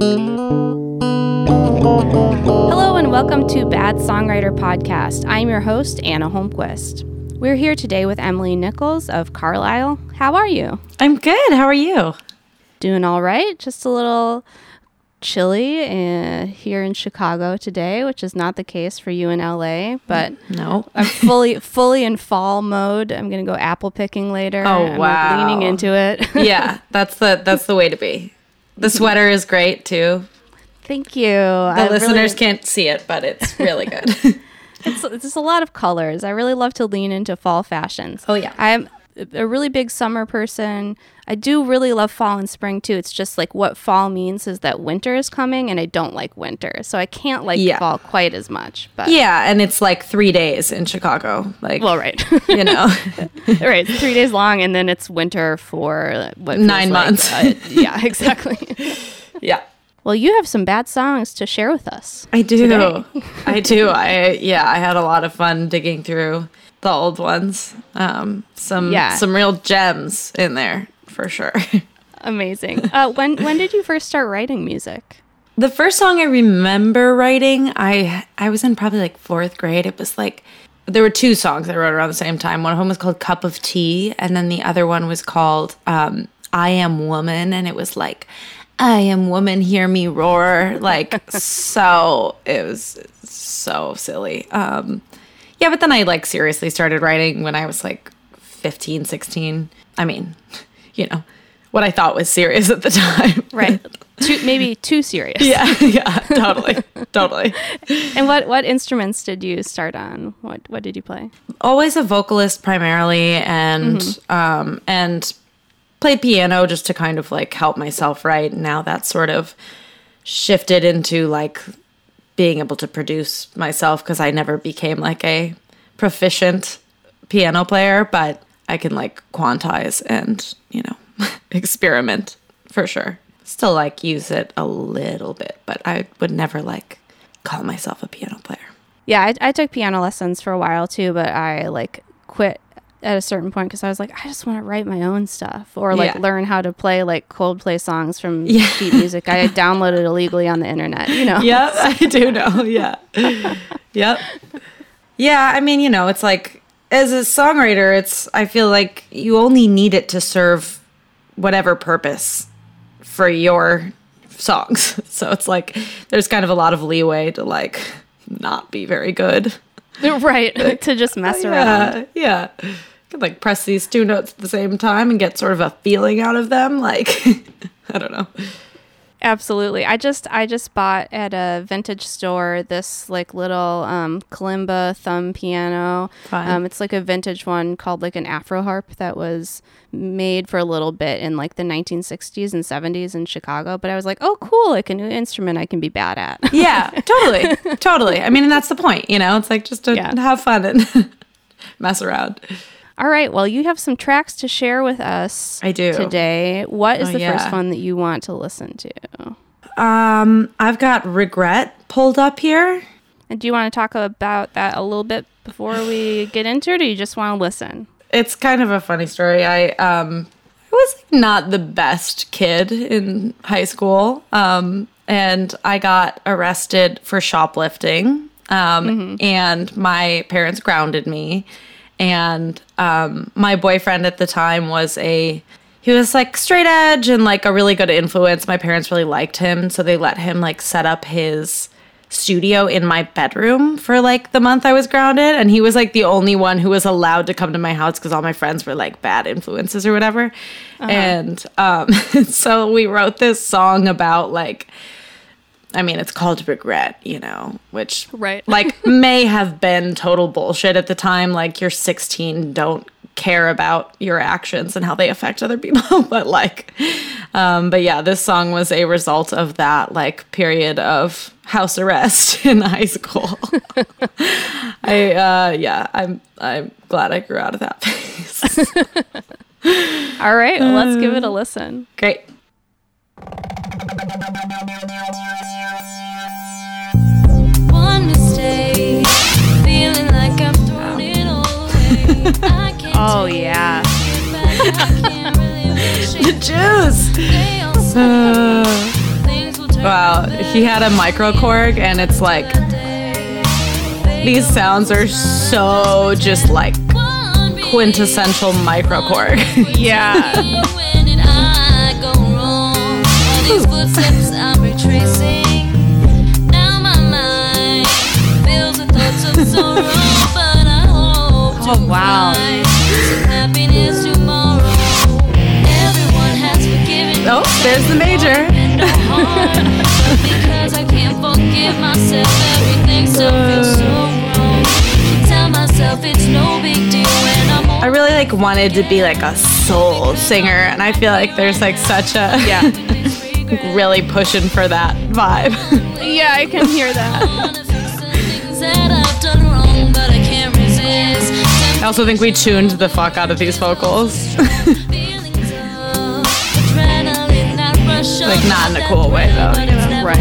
Hello and welcome to Bad Songwriter Podcast. I'm your host, Anna Holmquist. We're here today with Emily Nichols of Carlisle. How are you? I'm good. How are you? Doing all right. Just a little chilly uh, here in Chicago today, which is not the case for you in LA. But No. I'm fully fully in fall mode. I'm gonna go apple picking later. Oh, I'm, wow. leaning into it. yeah, that's the that's the way to be. The sweater is great too. Thank you. The I listeners really- can't see it, but it's really good. it's, it's just a lot of colors. I really love to lean into fall fashions. Oh, yeah. I'm a really big summer person. I do really love fall and spring too. It's just like what fall means is that winter is coming, and I don't like winter, so I can't like Yeah. fall quite as much. But yeah, and it's like three days in Chicago. Like, well, right, you know, right. Three days long, and then it's winter for what feels Nine like, months. uh, yeah, exactly. yeah. well, you have some bad songs to share with us. I do. I do. I yeah, I had a lot of fun digging through the old ones. Um, some Yeah. some real gems in there for sure. Amazing. Uh, when when did you first start writing music? The first song I remember writing, I I was in probably like fourth grade. It was like there were two songs I wrote around the same time. One of them was called "Cup of Tea," and then the other one was called um, "I Am Woman," and it was like, "I am woman, hear me roar!" Like so, it was so silly. Um, yeah, but then I like seriously started writing when I was like 15, 16. I mean, you know, what I thought was serious at the time. Right. too, maybe too serious. Yeah, yeah, totally, totally. And what what instruments did you start on? What what did you play? Always a vocalist primarily, and um, and played piano just to kind of like help myself write. Now that's sort of shifted into like being able to produce myself because I never became like a proficient piano player, but I can like quantize and you know experiment for sure. Still like use it a little bit, but I would never like call myself a piano player. Yeah, I, I took piano lessons for a while too, but I like quit at a certain point because I was like, I just want to write my own stuff or like Yeah. learn how to play like Coldplay songs from Yeah. sheet music. I downloaded illegally on the internet. You know. Yep, I do know. Yeah. yep. Yeah, I mean, you know, it's like as a songwriter, it's I feel like you only need it to serve whatever purpose for your songs. So it's like there's kind of a lot of leeway to like not be very good. right. to just mess around. Yeah. Yeah. You can like press these two notes at the same time and get sort of a feeling out of them like I don't know. Absolutely. I just I just bought at a vintage store this like little um, kalimba thumb piano. Um, it's like a vintage one called like an Afro harp that was made for a little bit in like the 1960s and 70s in Chicago. But I was like, oh, cool! Like a new instrument I can be bad at. Yeah, totally, totally. I mean, and that's the point, you know. It's like just to Yeah. have fun and mess around. All right. Well, you have some tracks to share with us. I do. today. What is Oh, the first one that you want to listen to? Um, I've got regret pulled up here. And do you want to talk about that a little bit before we get into it, or you just want to listen? It's kind of a funny story. I um, I was not the best kid in high school, um, and I got arrested for shoplifting. Um, and my parents grounded me. And um, my boyfriend at the time was a he was like straight edge and like a really good influence. My parents really liked him, so they let him like set up his studio in my bedroom for like the month I was grounded. And he was like the only one who was allowed to come to my house because all my friends were like bad influences or whatever. And um, so we wrote this song about like, I mean, it's called Regret, you know, which Right. like may have been total bullshit at the time. Like you're 16, don't care about your actions and how they affect other people. but like, um, but yeah, this song was a result of that like period of house arrest in high school. I uh, yeah, I'm I'm glad I grew out of that phase. All right, well, let's give it a listen. Great. Oh, yeah. it back, I can't really wish The juice. They all say things will Wow, he had a microkorg, and it's like these sounds are so just like quintessential microkorg. Yeah. Oh, forgiven oh, me. oh, there's the major. and no harm. But because I can't forgive myself, everything so wrong. Tell myself it's no big deal when I'm I really like wanted to be like a soul singer, and I feel like there's like such a Yeah. really pushing for that vibe. Yeah, I can hear that. I also think we tuned the fuck out of these vocals. like not in a cool way, though, you know? Right.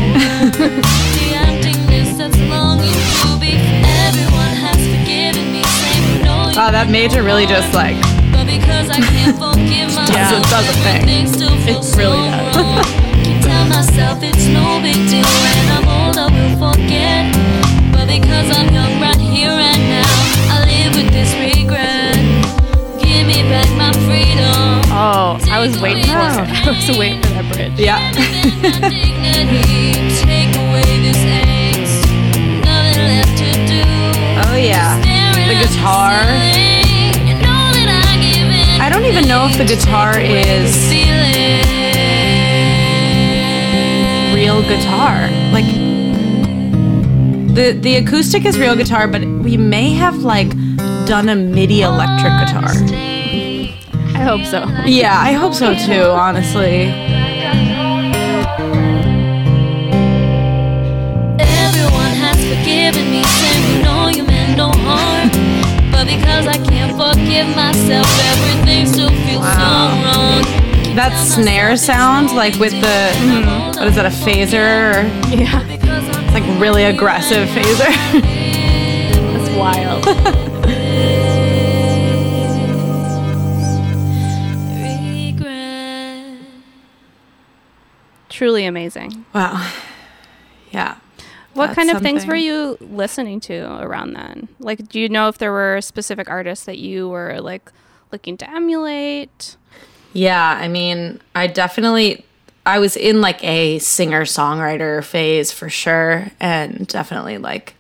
Wow, that major really just like But because I can't forgive myself, does a thing. feels really does. Was mm. waiting for it. I was waiting for that bridge. yeah. Give my dignity. Take away this angst. Nothing left to do. Oh yeah. The guitar. ceiling. You know that I. I don't even know if the guitar is real guitar. Like the the acoustic is real guitar, but we may have like done a MIDI electric guitar. I hope so. Yeah, I hope so too, honestly. Everyone has forgiven me, saying you know you meant no harm. But because I can't forgive myself, everything still feels Wow. so wrong. That snare sound, like with the what is that, a phaser? Yeah. it's like really aggressive phaser. That's wild. Truly amazing. wow. Yeah. What kind of things were you listening to around then? Like, do you know if there were specific artists that you were like looking to emulate? Yeah, I mean, I definitely I was in like a singer-songwriter phase for sure and definitely like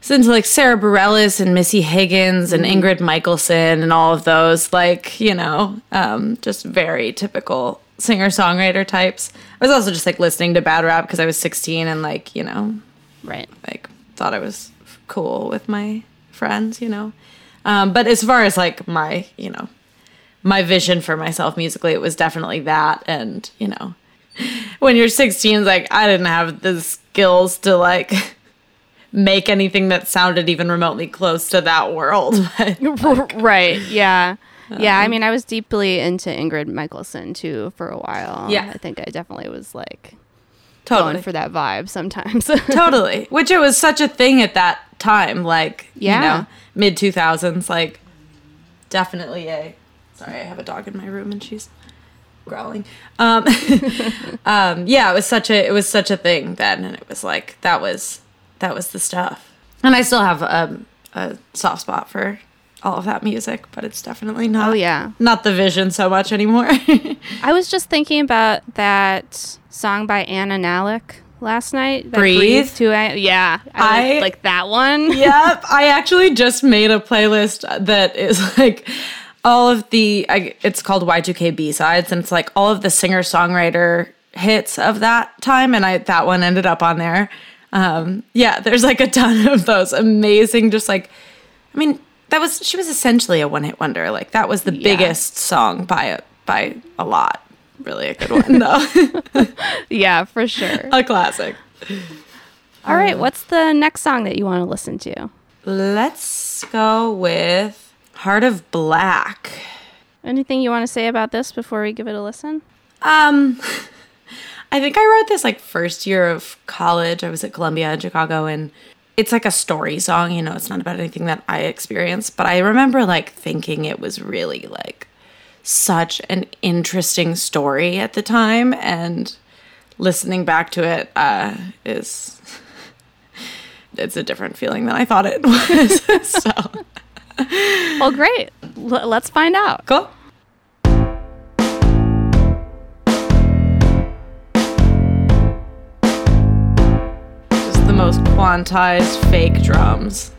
since like Sara Bareilles and Missy Higgins and Ingrid Michaelson and all of those like, you know, um just very typical singer-songwriter types. I was also just like listening to bad rap because I was 16 and like, you know, Right. like thought I was cool with my friends, you know. Um, but as far as like my, you know, my vision for myself musically, it was definitely that. And you know, when you're 16, it's like I didn't have the skills to like make anything that sounded even remotely close to that world. But right. Yeah. Yeah. I mean, I was deeply into Ingrid Michaelson too for a while. Yeah. I think I definitely was like totally, going for that vibe sometimes. totally. Which it was such a thing at that time, like Yeah. you know, mid 2000s, like definitely a. Sorry, I have a dog in my room and she's growling. Um, um, yeah, it was such a it was such a thing then, and it was like that was that was the stuff. And I still have um, a soft spot for all of that music, but it's definitely not. Oh, yeah. not the vision so much anymore. I was just thinking about that song by Anna Nalick last night. Breathe? too. I, yeah. I, I- like that one. yep, I actually just made a playlist that is like all of the. I, it's called Y2K B sides, and it's like all of the singer songwriter hits of that time, and I that one ended up on there. Um, yeah, there's like a ton of those amazing, just like, I mean, that was she was essentially a one hit wonder. Like that was the Yeah. biggest song by a by a lot. Really a good one though, Yeah, for sure. a classic. All right. What's the next song that you want to listen to? Let's go with Heart of Black. Anything you want to say about this before we give it a listen? Um, I think I wrote this like first year of college. I was at Columbia in Chicago, and it's like a story song. You know, it's not about anything that I experienced, but I remember like thinking it was really like such an interesting story at the time, and listening back to it uh, is it's a different feeling than I thought it was. so Well, great. L- let's find out. cool. The most quantized fake drums.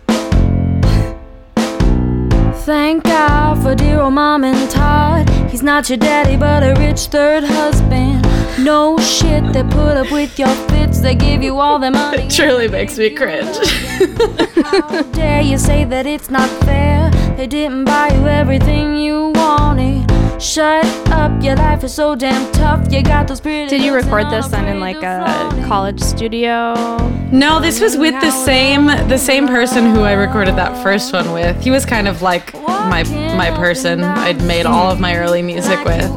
Thank God for dear old mom and Todd. He's not your daddy, but a rich third husband. No shit, they put up with your fits. They give you all their money. It truly makes me cringe. How dare you say that it's not fair? They didn't buy you everything you wanted. Shut up, your life is so damn tough. You got those pretty. Did you record I'm this then in like a college studio? No, this was with the same the same person who I recorded that first one with. He was kind of like my my person I'd made all of my early music with.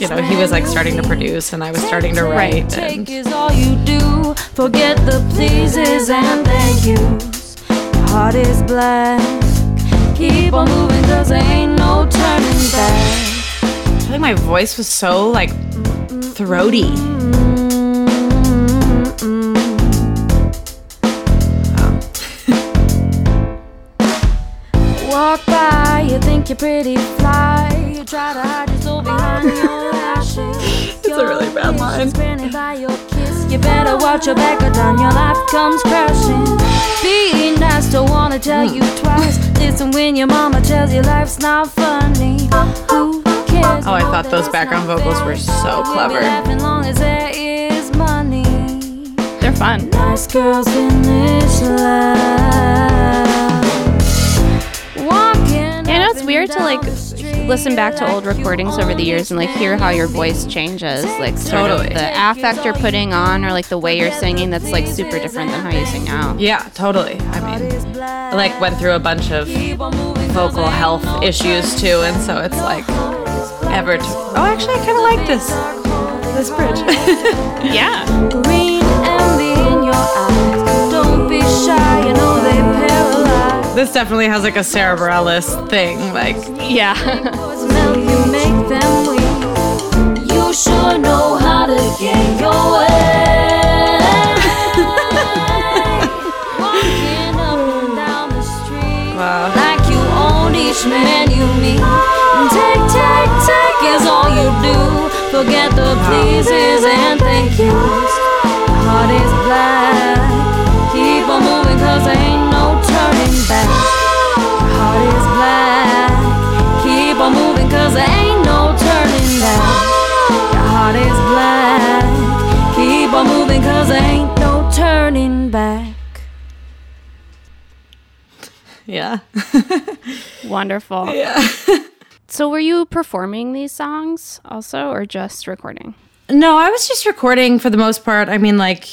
You know, he was like starting to produce and I was starting to write. Take And is all you do. Forget the pleases and thank yous. Heart is black. Keep on moving, cause there ain't no turning back. I think my voice was so like throaty. Walk by, you think you're pretty fly. You try to hide your soul behind your lashes. It's a really bad line. By your kiss. You better watch your back or down your life comes crashing. Being nice, don't wanna tell you twice. Listen when your mama tells you life's not funny. Who cares? Oh, I thought those background vocals were so clever. Long as there is money. They're fun. Nice girls finish love. Walking Yeah, I know it's weird to like down listen back to old recordings over the years and like hear how your voice changes, like sort Totally. of the affect you're putting on or like the way you're singing that's like super different than how you sing now. Yeah, totally. I mean, I like went through a bunch of vocal health issues too, and so it's like ever. T- oh, actually, I kind of like this this bridge. Yeah. This definitely has like a Sara Bareilles thing. Like, Yeah. You make them weak. You sure know how to get your way. Walking up and down the street. wow. like you own each man you meet. Take, take, take is all you do. Forget the pleases and thank yous. Heart is black. Keep on moving cause ain't no back. Heart is black. Keep on moving cause there ain't no turning back. Your heart is black. Keep on moving cause there ain't no turning back. Yeah. Wonderful. Yeah. So were you performing these songs also or just recording? No, I was just recording for the most part. I mean, like,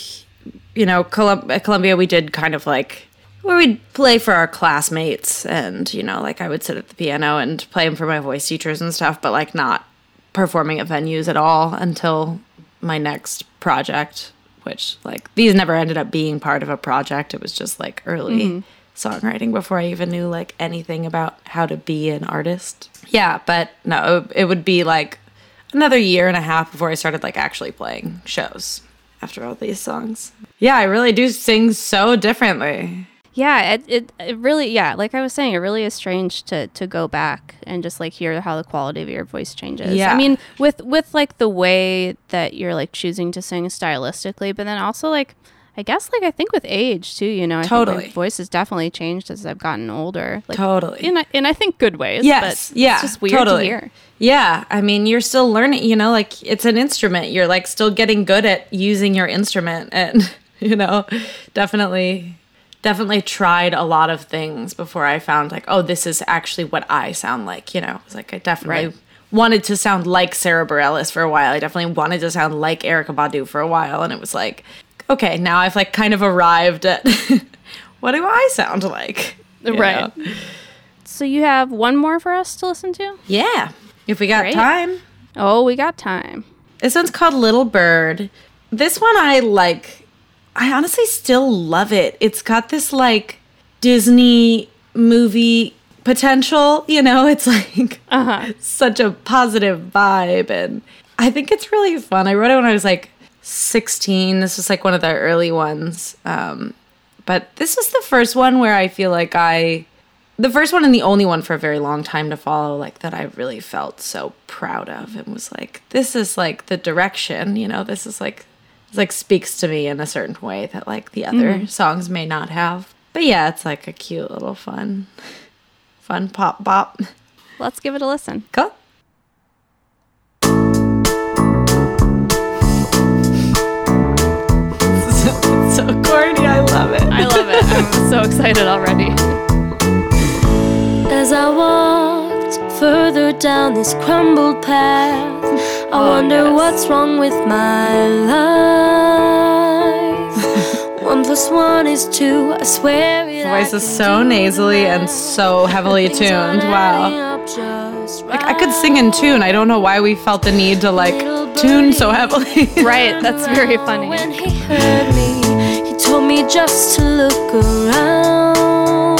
you know, Colum- at Columbia, we did kind of like where we'd play for our classmates, and you know, like I would sit at the piano and play them for my voice teachers and stuff, but like not performing at venues at all until my next project, which like these never ended up being part of a project. It was just like early mm-hmm. songwriting before I even knew like anything about how to be an artist. Yeah, but no, it would be like another year and a half before I started like actually playing shows after all these songs. Yeah, I really do sing so differently. Yeah, it, it, it really yeah, like I was saying, it really is strange to to go back and just like hear how the quality of your voice changes. Yeah. I mean, with with like the way that you're like choosing to sing stylistically, but then also like I guess like I think with age too, you know, I think Totally. my voice has definitely changed as I've gotten older. Like Totally. in I- in I think good ways. Yes, but yeah, it's just weird totally. to hear. Yeah, I mean, you're still learning, you know, like it's an instrument. You're like still getting good at using your instrument and, you know, definitely definitely tried a lot of things before I found like, oh, this is actually what I sound like, you know. It's like I definitely Right. wanted to sound like Sara Bareilles for a while. I definitely wanted to sound like Erykah Badu for a while and it was like, okay, now I've like kind of arrived at what do I sound like? you Right. know? So you have one more for us to listen to? Yeah. If we got Great. time. Oh, we got time. This one's called Little Bird. This one I like. I honestly still love it. It's got this like Disney movie potential, you know? It's like such a positive vibe and I think it's really fun. I wrote it when I was like 16. This was like one of the early ones. Um, but this was the first one where I feel like I, the first one and the only one for a very long time to follow, like that I really felt so proud of and was like, this is like the direction, you know, this is like, like speaks to me in a certain way that like the other mm. songs may not have. But yeah, it's like a cute little fun, fun pop bop. Let's give it a listen. Cool. so corny, I love it. I love it. I'm so excited already. As I walked further down this crumbled path, I oh, wonder yes. what's wrong with my life. one plus one is two, I swear it. Voice is so nasally and so heavily tuned. Wow. adding up just Like I could sing in tune. I don't know why we felt the need to like tune so heavily. Right, that's very funny. When he heard me, he told me just to look around.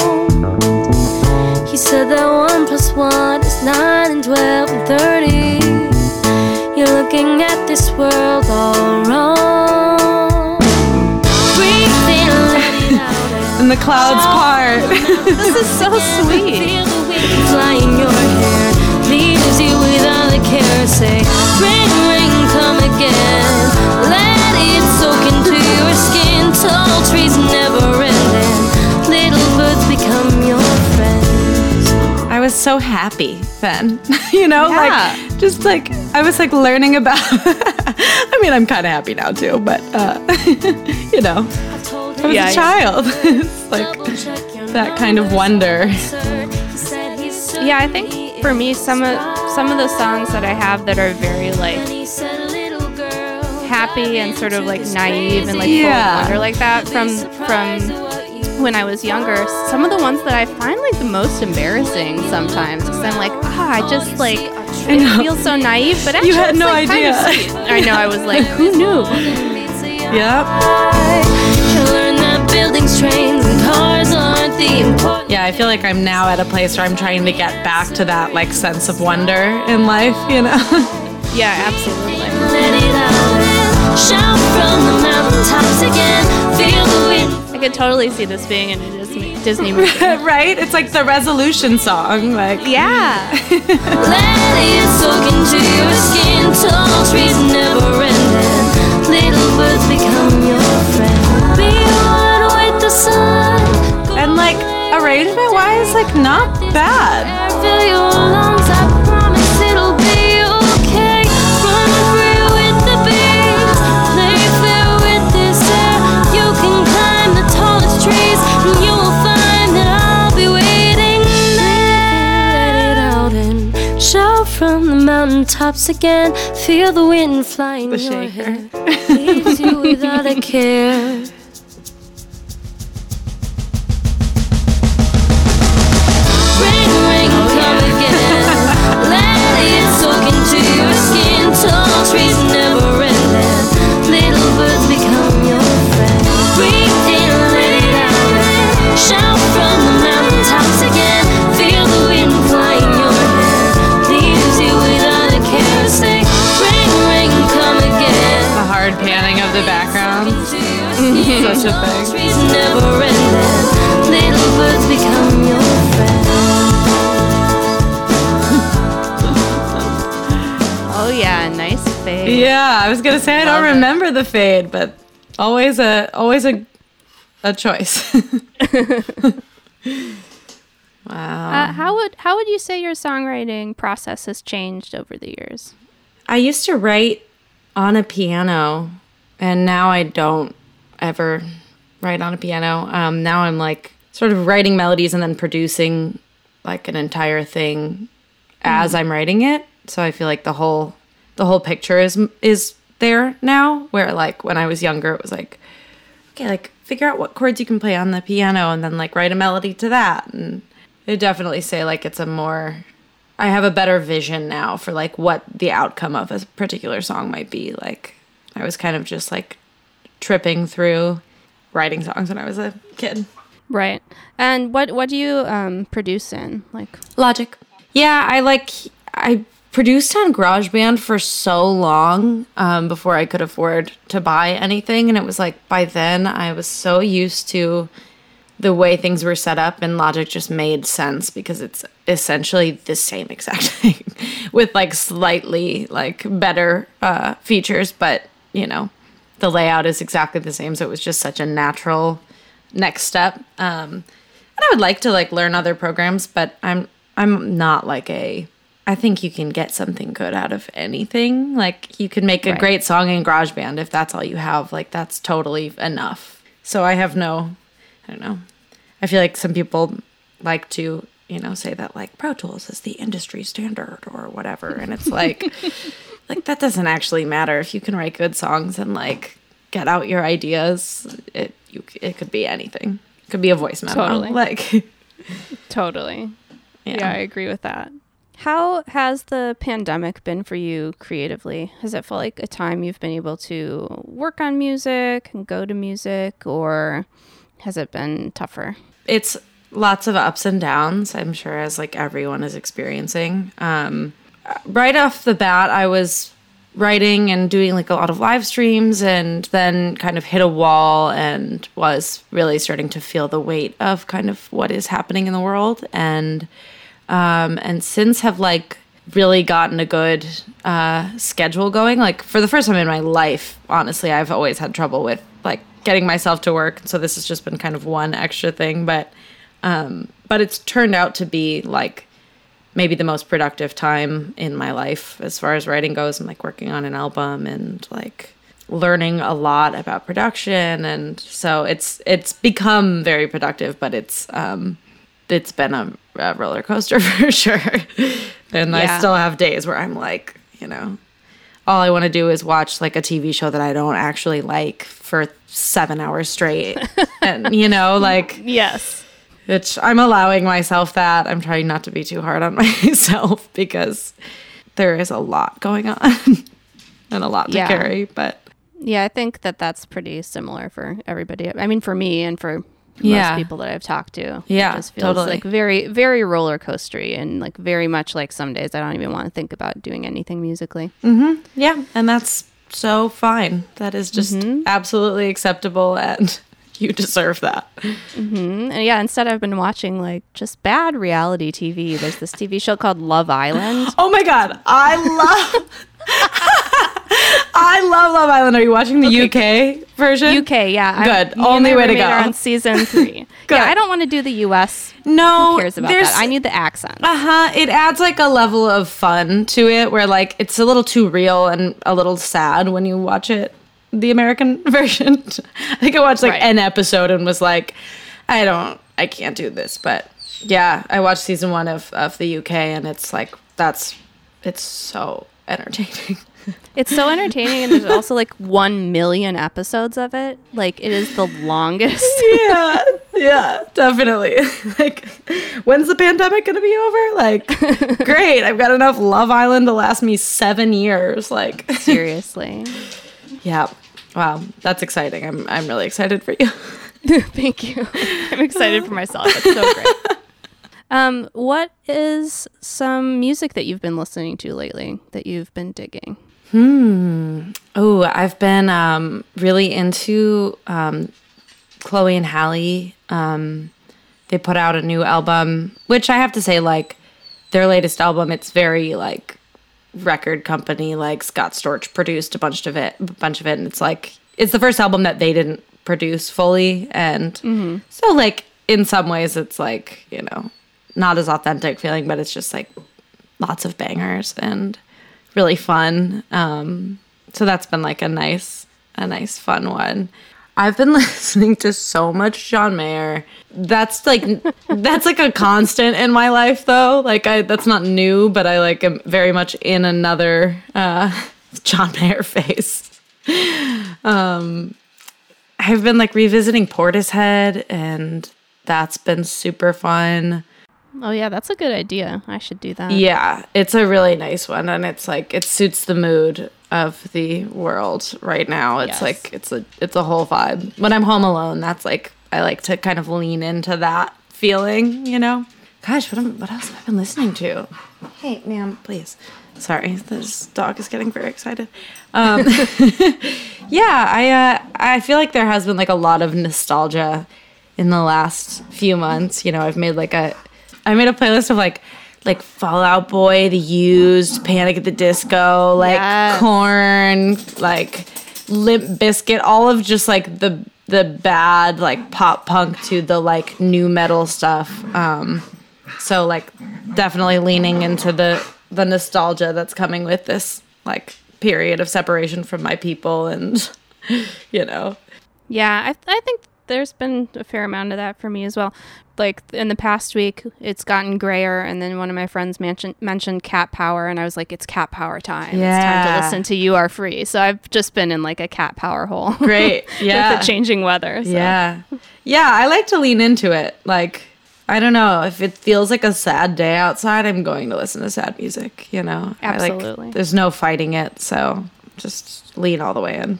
He said that one plus one is nine and twelve and thirty. You're looking at this world all wrong. Breathe in, let it out. and the clouds part. This is so sweet. Feel the wind fly in your hair, leaves you without a care. Say, ring, ring, come again. Let it soak into your skin. Tall trees never ending. Little birds become your friends. I was so happy then. you know, Yeah. like just like I was like learning about I mean, I'm kind of happy now too, but uh you know, I told I him was Yeah, a yeah. child. it's like double check your that kind of wonder. sir. He said he's Yeah, I think for me some of some of the songs that I have that are very like And he said, little girl, happy and sort of like naive and like Yeah. full of wonder like that from from when I was younger. Some of the ones that I find like the most embarrassing sometimes because I'm like, ah, I just like it know. feels so naive, but actually You had no like, kind of idea. I know. I was like, who knew? Oh, yep. You learn that buildings, trains, and cars aren't the important. Yeah, I feel like I'm now at a place where I'm trying to get back to that like sense of wonder in life, you know. Yeah, absolutely. Let it out and shout from the mountaintops again. Feel the wind. I could totally see this being in a Disney Disney movie. right? It's like the resolution song, like yeah. Let it soak into your skin. Tall trees never ending. Little birds become your friend. Be one with the sun. And like arrangement wise, like not bad. From tops again. Feel the wind flying The your hair. Leaves you without a care. Such a thing. Trees never ending. Little birds become your friend. Oh yeah, nice fade. Yeah, I was gonna say I don't Love it. remember the fade, but always a always a a choice. wow. Uh, how would how would you say your songwriting process has changed over the years? I used to write on a piano, and now I don't ever write on a piano. Um, now I'm like sort of writing melodies and then producing like an entire thing as I'm writing it. So I feel like the whole the whole picture is is there now. Where like when I was younger, it was like okay, like figure out what chords you can play on the piano and then like write a melody to that. And I definitely say like it's a more I have a better vision now for like what the outcome of a particular song might be. Like I was kind of just like tripping through writing songs when I was a kid. Right. And what what do you um, produce in? Like Logic. Yeah, I like I produced on GarageBand for so long um, before I could afford to buy anything. And it was like by then I was so used to the way things were set up, and Logic just made sense because it's essentially the same exact thing with like slightly like better uh, features, but you know, the layout is exactly the same. So it was just such a natural next step. Um, and I would like to like learn other programs, but I'm I'm not like a I think you can get something good out of anything. Like you can make a Right. great song in GarageBand if that's all you have. Like that's totally enough. So I have no I don't know. I feel like some people like to, you know, say that like Pro Tools is the industry standard or whatever and it's like like that doesn't actually matter if you can write good songs and like get out your ideas. It you it could be anything. It could be a voice memo. Totally. Like Totally. yeah. Yeah. I agree with that. How has the pandemic been for you creatively? Has it felt like a time you've been able to work on music and go to music, or has it been tougher? it's lots of ups and downs i'm sure as like everyone is experiencing um right off the bat i was writing and doing like a lot of live streams and then kind of hit a wall and was really starting to feel the weight of kind of what is happening in the world. And um and since have like really gotten a good uh schedule going. Like for the first time in my life honestly i've always had trouble with like getting myself to work. So this has just been kind of one extra thing. But um but it's turned out to be like maybe the most productive time in my life as far as writing goes i'm like working on an album and like learning a lot about production. And so it's it's become very productive but it's um it's been a, a roller coaster for sure. And i still have days where i'm like you know all i want to do is watch like a tv show that i don't actually like for seven hours straight. And you know like Yes. Which I'm allowing myself that. I'm trying not to be too hard on myself because there is a lot going on and a lot to Yeah. carry. But Yeah, I think that that's pretty similar for everybody. I mean, for me and for Yeah. most people that I've talked to. Yeah, it just feels totally. like very, very roller coastery and like very much like some days I don't even want to think about doing anything musically. Mm-hmm. yeah, and that's so fine. That is just absolutely acceptable and you deserve that. And yeah, instead I've been watching like just bad reality TV. There's this TV show called Love Island. Oh my god, I love I love Love Island. Are you watching the UK version? UK, yeah. Good. and Only way to go. on season three. Good. Yeah, I don't want to do the US. No, Who cares about that? I need the accent. Uh-huh. It adds like a level of fun to it where like it's a little too real and a little sad when you watch it the American version. I think I watched like Right. an episode and was like, I don't I can't do this. But yeah, I watched season one of, of the UK and it's like that's it's so entertaining. It's so entertaining, and there's also like one million episodes of it. Like it is the longest. yeah, yeah, definitely. like, when's the pandemic gonna be over? Like, great, I've got enough Love Island to last me seven years. Like, Seriously. Yeah. Wow, that's exciting. I'm I'm really excited for you. Thank you. I'm excited for myself. It's so great. Um, what is some music that you've been listening to lately that you've been digging? Oh, I've been um really into um Chloe and Halle. Um they put out a new album, which I have to say like their latest album, it's very like record company like Scott Storch produced a bunch of it, a bunch of it and it's like it's the first album that they didn't produce fully and so like in some ways it's like, you know, not as authentic feeling, but it's just like lots of bangers and really fun. Um, so that's been like a nice, a nice fun one. I've been listening to so much John Mayer. That's like that's like a constant in my life though. Like I that's not new, but I like am very much in another uh John Mayer phase. Um I've been like revisiting Portishead and that's been super fun. Oh yeah, that's a good idea. I should do that. Yeah, it's a really nice one, and it's like it suits the mood of the world right now. It's Yes. like it's a it's a whole vibe. When I'm home alone, that's like I like to kind of lean into that feeling, you know. Gosh, what am, what else have I been listening to? Hey, ma'am, please. Sorry, this dog is getting very excited. Um, yeah, I uh, I feel like there has been like a lot of nostalgia in the last few months. You know, I've made like a I made a playlist of like like Fall Out Boy, The Used, Panic at the Disco, like Yes. Korn, like Limp Bizkit, all of just like the the bad like pop punk to the like nu metal stuff. Um, so like definitely leaning into the the nostalgia that's coming with this like period of separation from my people and you know Yeah, I, I think there's been a fair amount of that for me as well. Like in the past week, it's gotten grayer, and then one of my friends mentioned mentioned cat power, and I was like, "It's cat power time! It's time to listen to You Are Free." So I've just been in like a cat power hole. Great. Yeah. with the changing weather. So. Yeah. Yeah, I like to lean into it. Like, I don't know, if it feels like a sad day outside, I'm going to listen to sad music, you know? Absolutely. like, there's no fighting it, so just lean all the way in.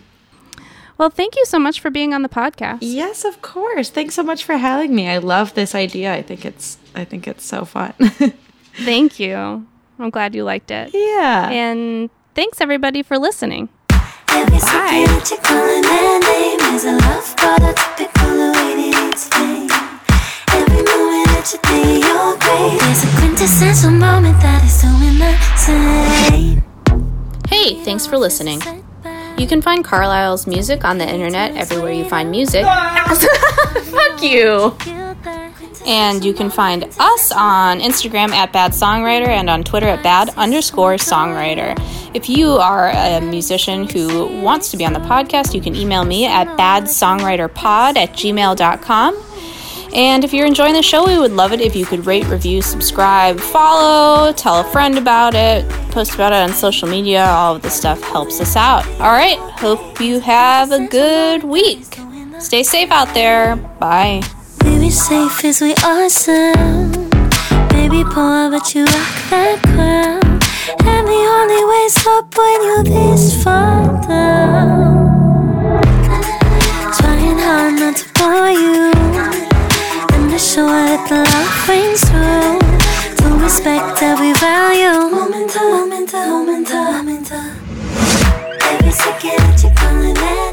Well, thank you so much for being on the podcast. Yes, of course. Thanks so much for having me. I love this idea. I think it's I think it's so fun. Thank you. I'm glad you liked it. yeah. And thanks everybody for listening. Every second that you're calling their name is a love brought typical of way they explain. Every moment that you think you're great, there's a quintessential moment that is doing the same. Hey, thanks for listening. You can find Carlisle's music on the internet everywhere you find music. Fuck you! And you can find us on Instagram at Bad Songwriter and on Twitter at Bad underscore Songwriter. If you are a musician who wants to be on the podcast, you can email me at badsongwriterpod at gmail.com. And if you're enjoying the show, we would love it if you could rate, review, subscribe, follow, tell a friend about it, post about it on social media. All of this stuff helps us out. All right, hope you have a good week. Stay safe out there. Bye. Baby, safe as we are sound. Baby, poor, but you rock that crown. And the only way's up when you're this far down. Trying hard not to bore you show what the love brings through. To respect every value. Momenta, momenta, momenta, momenta. Every second that you're calling it.